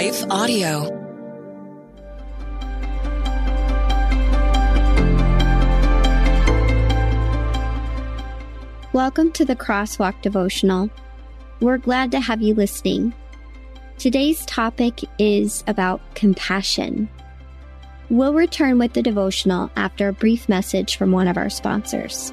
Life Audio. Welcome to the Crosswalk Devotional. We're glad to have you listening. Today's topic is about compassion. We'll return with the devotional after a brief message from one of our sponsors.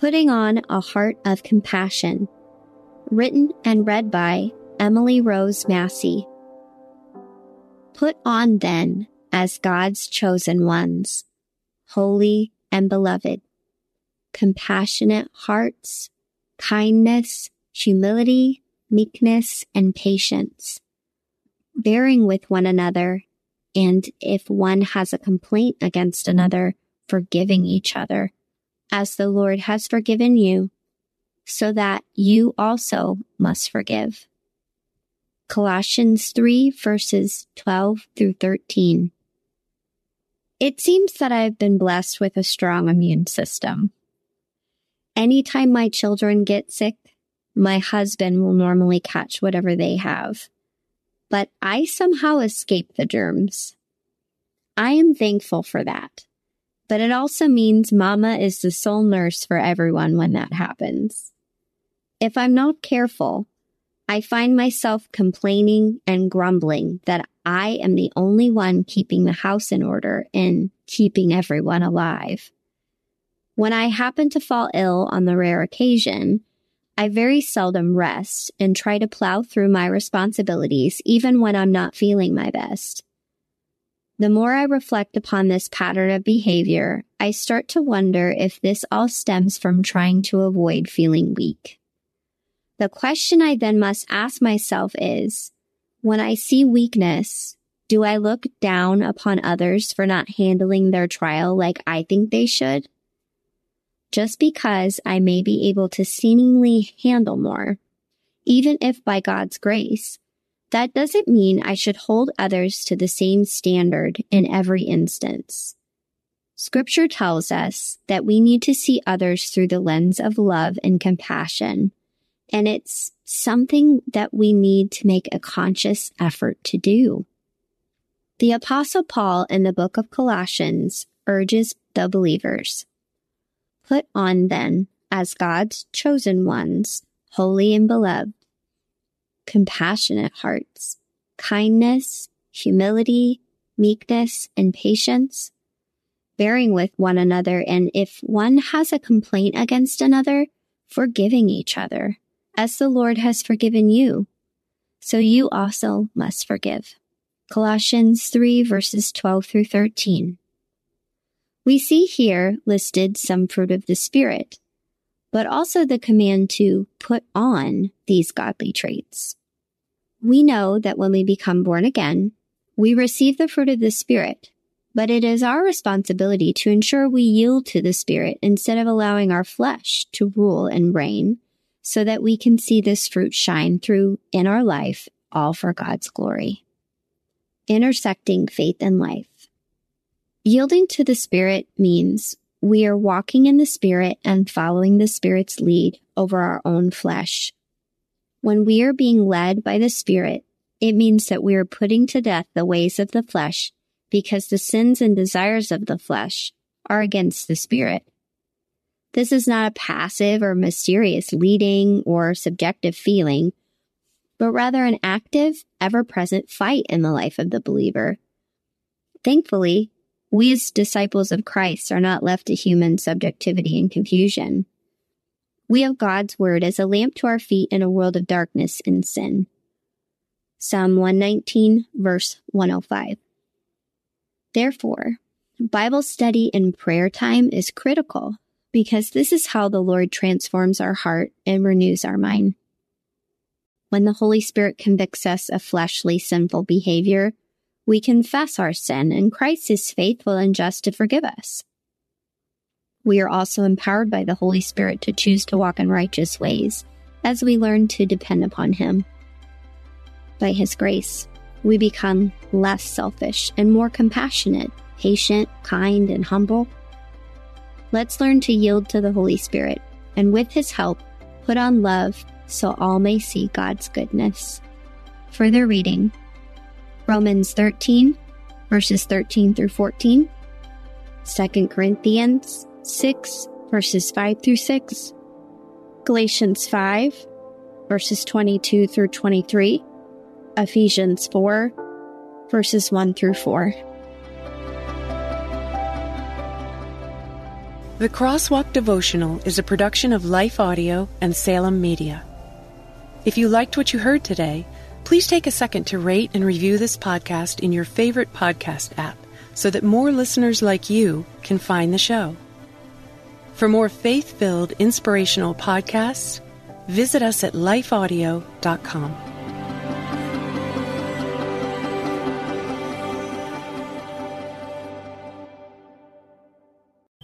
Putting on a Heart of Compassion. Written and read by Emily Rose Massey. Put on then as God's chosen ones, holy and beloved, compassionate hearts, kindness, humility, meekness, and patience, bearing with one another, and if one has a complaint against another, forgiving each other as the Lord has forgiven you, so that you also must forgive. Colossians 3 verses 12 through 13. It seems that I have been blessed with a strong immune system. Anytime my children get sick, my husband will normally catch whatever they have. But I somehow escape the germs. I am thankful for that but it also means mama is the sole nurse for everyone when that happens. If I'm not careful, I find myself complaining and grumbling that I am the only one keeping the house in order and keeping everyone alive. When I happen to fall ill on the rare occasion, I very seldom rest and try to plow through my responsibilities even when I'm not feeling my best. The more I reflect upon this pattern of behavior, I start to wonder if this all stems from trying to avoid feeling weak. The question I then must ask myself is, when I see weakness, do I look down upon others for not handling their trial like I think they should? Just because I may be able to seemingly handle more, even if by God's grace, that doesn't mean I should hold others to the same standard in every instance. Scripture tells us that we need to see others through the lens of love and compassion, and it's something that we need to make a conscious effort to do. The Apostle Paul in the book of Colossians urges the believers Put on then, as God's chosen ones, holy and beloved, compassionate hearts, kindness, humility, meekness, and patience, bearing with one another, and if one has a complaint against another, forgiving each other, as the Lord has forgiven you. So you also must forgive. Colossians 3 verses 12 through 13. We see here listed some fruit of the Spirit, but also the command to put on these godly traits. We know that when we become born again, we receive the fruit of the Spirit, but it is our responsibility to ensure we yield to the Spirit instead of allowing our flesh to rule and reign so that we can see this fruit shine through in our life, all for God's glory. Intersecting faith and life. Yielding to the Spirit means we are walking in the Spirit and following the Spirit's lead over our own flesh. When we are being led by the Spirit, it means that we are putting to death the ways of the flesh because the sins and desires of the flesh are against the spirit. This is not a passive or mysterious leading or subjective feeling, but rather an active, ever present fight in the life of the believer. Thankfully, we as disciples of Christ are not left to human subjectivity and confusion. We have God's word as a lamp to our feet in a world of darkness and sin. Psalm 119, verse 105. Therefore, Bible study and prayer time is critical because this is how the Lord transforms our heart and renews our mind. When the Holy Spirit convicts us of fleshly sinful behavior, we confess our sin and Christ is faithful and just to forgive us. We are also empowered by the Holy Spirit to choose to walk in righteous ways as we learn to depend upon Him. By His grace, we become less selfish and more compassionate, patient, kind, and humble. Let's learn to yield to the Holy Spirit and with His help, put on love so all may see God's goodness. Further reading Romans 13, verses 13 through 14, 2 Corinthians 6, verses 5 through 6, Galatians 5, verses 22 through 23, Ephesians 4, verses 1 through 4. The Crosswalk Devotional is a production of Life Audio and Salem Media. If you liked what you heard today, please take a second to rate and review this podcast in your favorite podcast app so that more listeners like you can find the show. For more faith filled, inspirational podcasts, visit us at lifeaudio.com.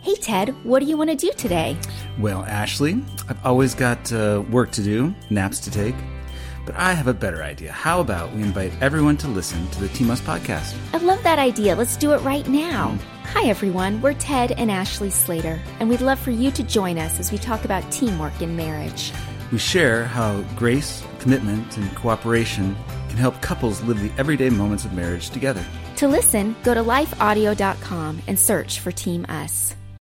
Hey, Ted, what do you want to do today? Well, Ashley, I've always got uh, work to do, naps to take. But I have a better idea. How about we invite everyone to listen to the Team Us podcast? I love that idea. Let's do it right now. Hi, everyone. We're Ted and Ashley Slater, and we'd love for you to join us as we talk about teamwork in marriage. We share how grace, commitment, and cooperation can help couples live the everyday moments of marriage together. To listen, go to lifeaudio.com and search for Team Us.